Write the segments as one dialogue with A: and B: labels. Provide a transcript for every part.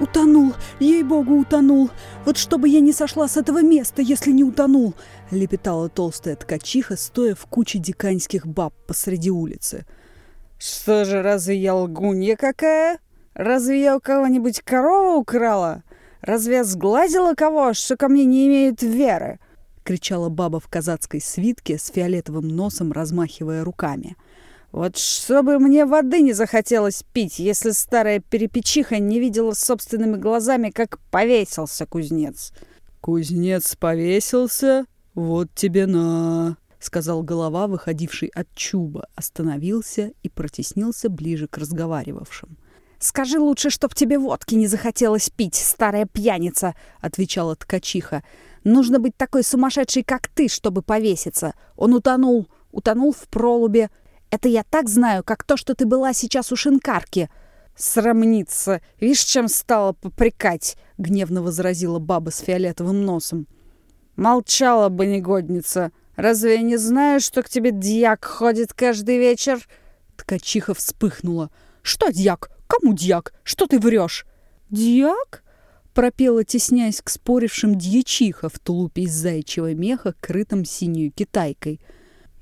A: «Утонул! Ей-богу, утонул! Вот чтобы я не сошла с этого места, если не утонул!» — лепетала толстая ткачиха, стоя в куче диканьских баб посреди улицы.
B: «Что же, разве я лгунья какая? Разве я у кого-нибудь корову украла? Разве я сглазила кого, что ко мне не имеют веры?»
A: — кричала баба в казацкой свитке с фиолетовым носом, размахивая руками.
B: «Вот чтобы мне воды не захотелось пить, если старая перепечиха не видела собственными глазами, как повесился кузнец».
A: «Кузнец повесился? Вот тебе на!» — сказал голова, выходивший от чуба, остановился и протеснился ближе к разговаривавшим.
C: «Скажи лучше, чтоб тебе водки не захотелось пить, старая пьяница!» — отвечала ткачиха. «Нужно быть такой сумасшедшей, как ты, чтобы повеситься. Он утонул, утонул в пролубе. Это я так знаю, как то, что ты была сейчас у шинкарки».
B: «Срамниться! Видишь, чем стала попрекать!» — гневно возразила баба с фиолетовым носом. «Молчала бы негодница! Разве я не знаю, что к тебе дьяк ходит каждый вечер?»
A: Ткачиха вспыхнула. «Что дьяк? Кому дьяк? Что ты врешь?» «Дьяк?» — пропела, тесняясь к спорившим дьячиха в тулупе из зайчьего меха, крытом синюю китайкой.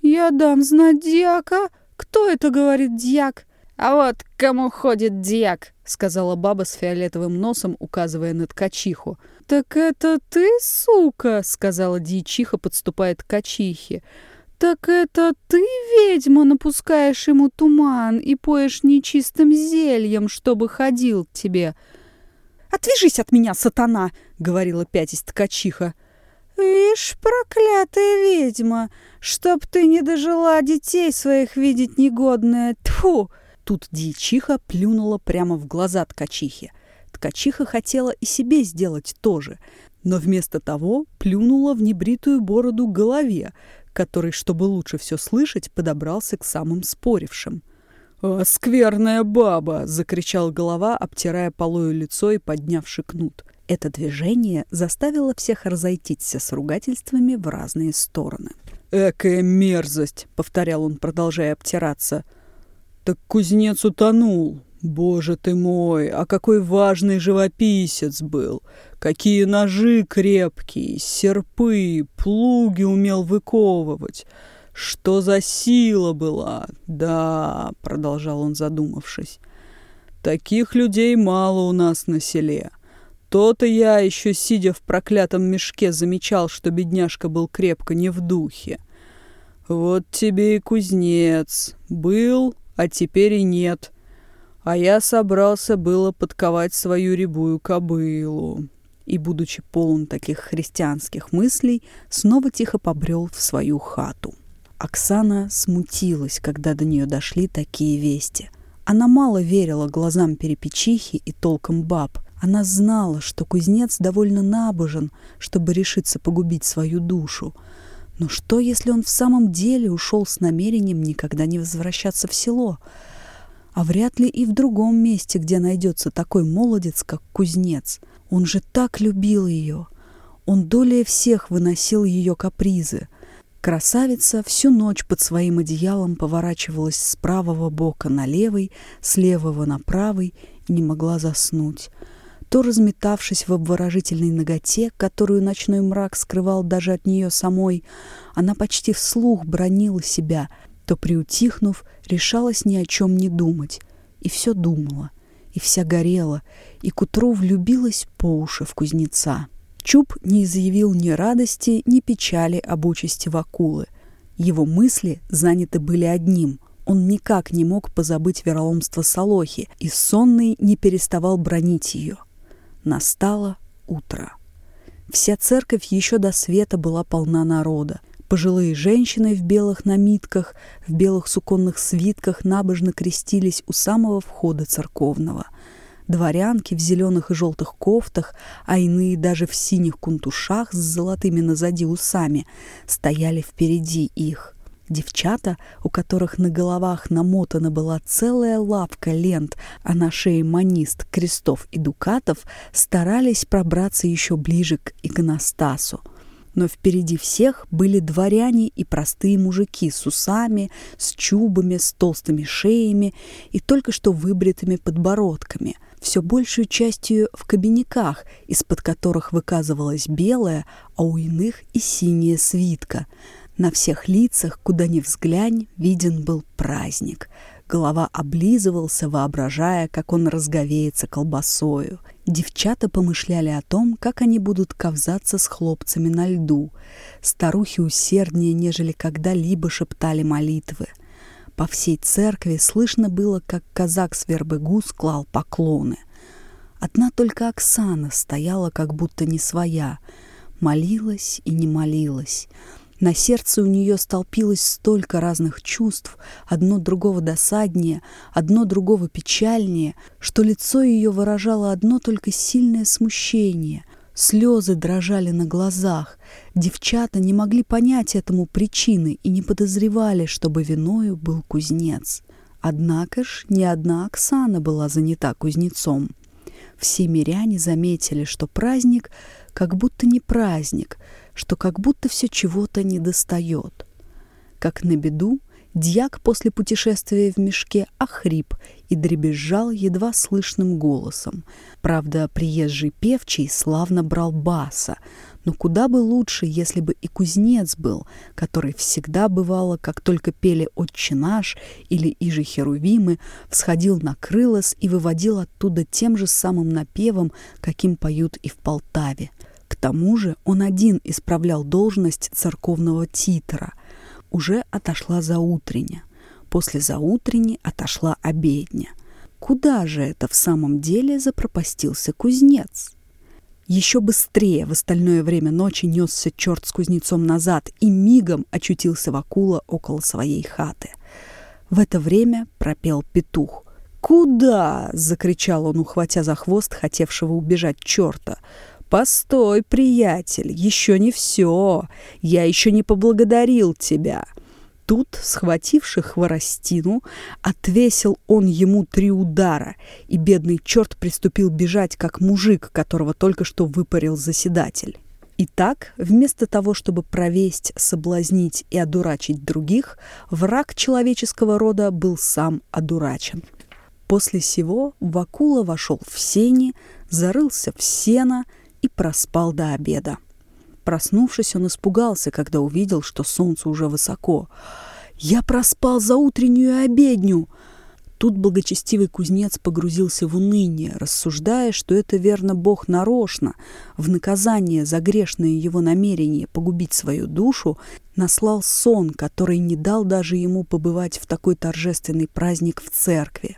A: «Я дам знать дьяка. Кто это говорит дьяк?»
B: «А вот кому ходит дьяк», —
A: сказала баба с фиолетовым носом, указывая на ткачиху. «Так это ты, сука?» — сказала дьячиха, подступая к ткачихе. «Так это ты, ведьма, напускаешь ему туман и поешь нечистым зельем, чтобы ходил к тебе?»
C: «Отвяжись от меня, сатана!» — говорила пятясь ткачиха.
D: «Вишь, проклятая ведьма, чтоб ты не дожила детей своих видеть негодная! Тьфу!»
A: Тут дьячиха плюнула прямо в глаза ткачихе. Ткачиха хотела и себе сделать то же, но вместо того плюнула в небритую бороду голове, который, чтобы лучше все слышать, подобрался к самым спорившим. «А, скверная баба!» — закричал голова, обтирая полою лицо и поднявши кнут. Это движение заставило всех разойтиться с ругательствами в разные стороны. «Экая мерзость!» — повторял он, продолжая обтираться. «Так кузнец утонул. Боже ты мой, а какой важный живописец был! Какие ножи крепкие, серпы, плуги умел выковывать! Что за сила была! Да, — продолжал он, задумавшись, — таких людей мало у нас на селе. То-то я, еще сидя в проклятом мешке, замечал, что бедняжка был крепко не в духе. Вот тебе и кузнец. Был, а теперь и нет. А я собрался было подковать свою рябую кобылу. И, будучи полон таких христианских мыслей, снова тихо побрел в свою хату. Оксана смутилась, когда до нее дошли такие вести. Она мало верила глазам перепечихи и толком баб. Она знала, что кузнец довольно набожен, чтобы решиться погубить свою душу. Но что, если он в самом деле ушел с намерением никогда не возвращаться в село? А вряд ли и в другом месте, где найдется такой молодец, как кузнец. Он же так любил ее. Он долей всех выносил ее капризы. Красавица всю ночь под своим одеялом поворачивалась с правого бока на левый, с левого на правый и не могла заснуть. То разметавшись в обворожительной ноготе, которую ночной мрак скрывал даже от нее самой, она почти вслух бронила себя, то, приутихнув, решалась ни о чем не думать. И все думала, и вся горела, и к утру влюбилась по уши в кузнеца. Чуб не изъявил ни радости, ни печали об участи Вакулы. Его мысли заняты были одним — он никак не мог позабыть вероломство Солохи, и сонный не переставал бронить ее. Настало утро. Вся церковь еще до света была полна народа. Пожилые женщины в белых намитках, в белых суконных свитках набожно крестились у самого входа церковного – дворянки в зеленых и желтых кофтах, а иные даже в синих кунтушах с золотыми назади усами, стояли впереди их. Девчата, у которых на головах намотана была целая лапка лент, а на шее манист, крестов и дукатов, старались пробраться еще ближе к иконостасу. но впереди всех были дворяне и простые мужики с усами, с чубами, с толстыми шеями и только что выбритыми подбородками, все большую частью в кабиняках, из-под которых выказывалась белая, а у иных и синяя свитка. На всех лицах, куда ни взглянь, виден был праздник — Голова облизывался, воображая, как он разговеется колбасою. Девчата помышляли о том, как они будут ковзаться с хлопцами на льду. Старухи усерднее, нежели когда-либо шептали молитвы. По всей церкви слышно было, как казак с вербыгу склал поклоны. Одна только Оксана стояла как будто не своя, молилась и не молилась. На сердце у нее столпилось столько разных чувств, одно другого досаднее, одно другого печальнее, что лицо ее выражало одно только сильное смущение. Слезы дрожали на глазах. Девчата не могли понять этому причины и не подозревали, чтобы виною был кузнец. Однако ж ни одна Оксана была занята кузнецом. Все миряне заметили, что праздник как будто не праздник — что как будто все чего-то недостает. Как на беду, дьяк после путешествия в мешке охрип и дребезжал едва слышным голосом. Правда, приезжий певчий славно брал баса, но куда бы лучше, если бы и кузнец был, который всегда бывало, как только пели «Отче наш» или «Иже Херувимы», всходил на крылос и выводил оттуда тем же самым напевом, каким поют и в Полтаве. Тому же он один исправлял должность церковного титра. Уже отошла заутрення. После заутренней отошла обедня. Куда же это в самом деле запропастился кузнец? Еще быстрее в остальное время ночи несся черт с кузнецом назад и мигом очутился Вакула около своей хаты. В это время пропел петух. «Куда?» — закричал он, ухватя за хвост хотевшего убежать черта. «Постой, приятель, еще не все. Я еще не поблагодарил тебя». Тут, схвативший хворостину, отвесил он ему три удара, и бедный черт приступил бежать, как мужик, которого только что выпарил заседатель. Итак, вместо того, чтобы провесть, соблазнить и одурачить других, враг человеческого рода был сам одурачен. После сего Вакула вошел в сени, зарылся в сено – и проспал до обеда. Проснувшись, он испугался, когда увидел, что солнце уже высоко. «Я проспал за утреннюю обедню!» Тут благочестивый кузнец погрузился в уныние, рассуждая, что это верно Бог нарочно, в наказание за грешное его намерение погубить свою душу, наслал сон, который не дал даже ему побывать в такой торжественный праздник в церкви.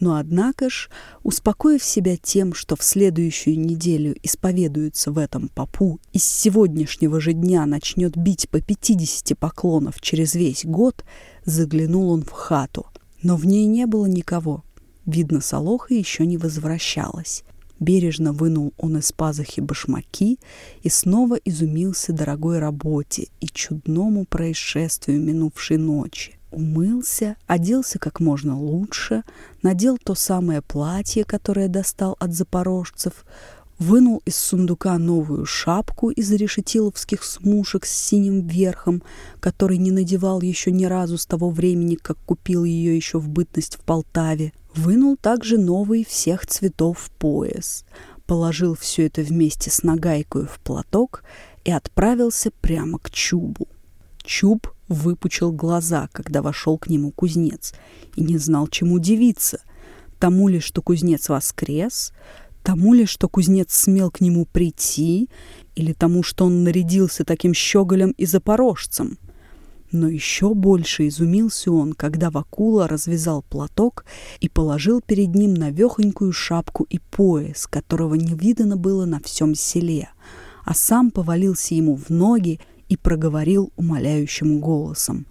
A: Но однако ж, успокоив себя тем, что в следующую неделю исповедуется в этом попу и с сегодняшнего же дня начнет бить по 50 поклонов через весь год, заглянул он в хату. Но в ней не было никого. Видно, Солоха еще не возвращалась. Бережно вынул он из пазухи башмаки и снова изумился дорогой работе и чудному происшествию минувшей ночи. Умылся, оделся как можно лучше, надел то самое платье, которое достал от запорожцев, вынул из сундука новую шапку из решетиловских смушек с синим верхом, который не надевал еще ни разу с того времени, как купил ее еще в бытность в Полтаве. Вынул также новый всех цветов пояс, положил все это вместе с нагайкой в платок и отправился прямо к Чубу. Чуб выпучил глаза, когда вошел к нему кузнец, и не знал, чему удивиться. Тому ли, что кузнец воскрес, тому ли, что кузнец смел к нему прийти, или тому, что он нарядился таким щеголем и запорожцем. Но еще больше изумился он, когда Вакула развязал платок и положил перед ним навехонькую шапку и пояс, которого не видано было на всем селе, а сам повалился ему в ноги и проговорил умоляющим голосом.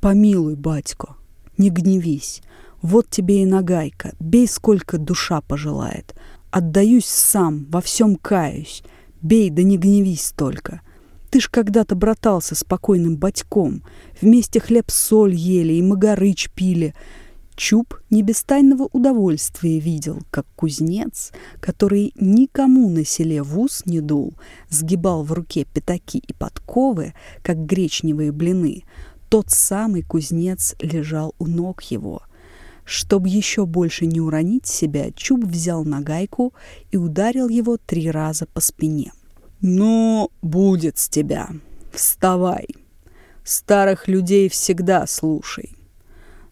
A: «Помилуй, батько, не гневись. Вот тебе и нагайка, бей, сколько душа пожелает. Отдаюсь сам, во всем каюсь. Бей, да не гневись только. Ты ж когда-то братался с покойным батьком. Вместе хлеб-соль ели и магарыч пили. Чуб не без тайного удовольствия видел, как кузнец, который никому на селе в ус не дул, сгибал в руке пятаки и подковы, как гречневые блины. Тот самый кузнец лежал у ног его. Чтобы еще больше не уронить себя, Чуб взял нагайку и ударил его три раза по спине. «Ну, будет с тебя. Вставай. Старых людей всегда слушай.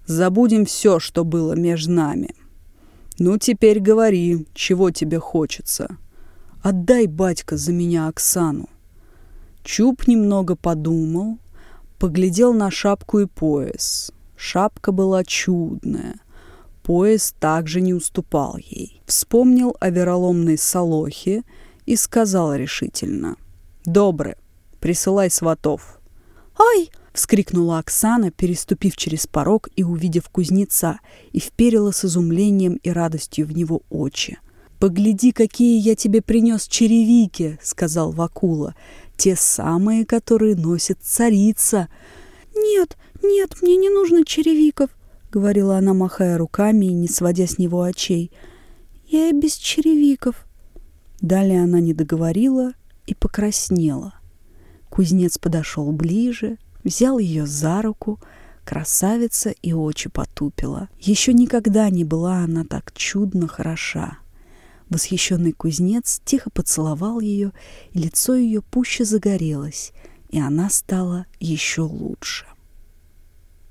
A: Забудем все, что было между нами. Ну, теперь говори, чего тебе хочется. Отдай, батька, за меня Оксану. Чуб немного подумал, поглядел на шапку и пояс. Шапка была чудная. Пояс также не уступал ей. Вспомнил о вероломной Солохе и сказал решительно. «Добре, присылай сватов».
C: «Ай!»
A: вскрикнула Оксана, переступив через порог и увидев кузнеца, и вперила с изумлением и радостью в него очи. «Погляди, какие я тебе принес черевики!» — сказал Вакула. «Те самые, которые носит царица!»
C: «Нет, нет, мне не нужно черевиков!» — говорила она, махая руками и не сводя с него очей. «Я и без черевиков!»
A: Далее она не договорила и покраснела. Кузнец подошел ближе, взял ее за руку, красавица и очи потупила. Еще никогда не была она так чудно хороша. Восхищенный кузнец тихо поцеловал ее, и лицо ее пуще загорелось, и она стала еще лучше.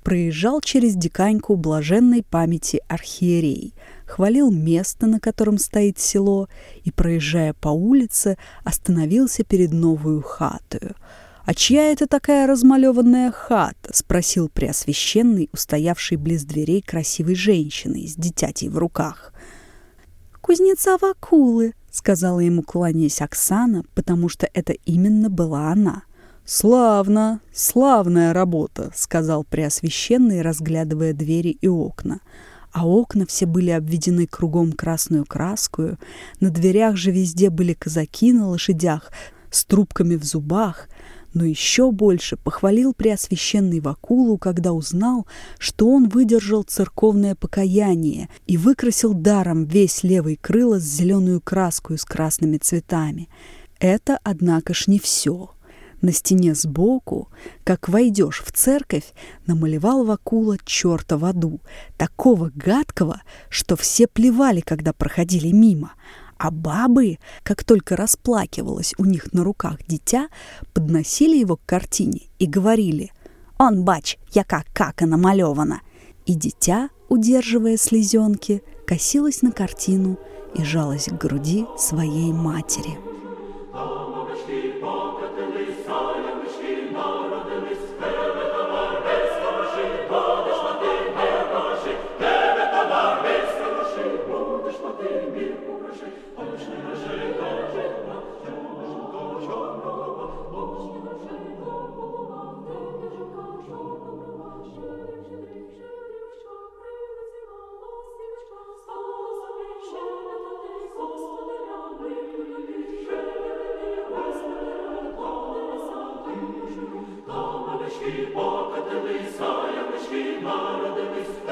A: Проезжал через диканьку блаженной памяти архиерей, хвалил место, на котором стоит село, и, проезжая по улице, остановился перед новую хатою — «А чья это такая размалеванная хата?» — спросил Преосвященный, устоявший близ дверей красивой женщины с дитятей в руках.
C: «Кузнеца Вакулы», — сказала ему, кланяясь Оксана, потому что это именно была она.
A: «Славно, славная работа», — сказал Преосвященный, разглядывая двери и окна. А окна все были обведены кругом красную краскую, на дверях же везде были казаки на лошадях с трубками в зубах — но еще больше похвалил Преосвященный Вакулу, когда узнал, что он выдержал церковное покаяние и выкрасил даром весь левый крыло с зеленую краску с красными цветами. Это, однако ж, не все. На стене сбоку, как войдешь в церковь, намалевал Вакула черта в аду, такого гадкого, что все плевали, когда проходили мимо — а бабы, как только расплакивалось у них на руках дитя, подносили его к картине и говорили «Он, бач, яка кака намалевана!» И дитя, удерживая слезенки, косилось на картину и жалось к груди своей матери.
E: mare de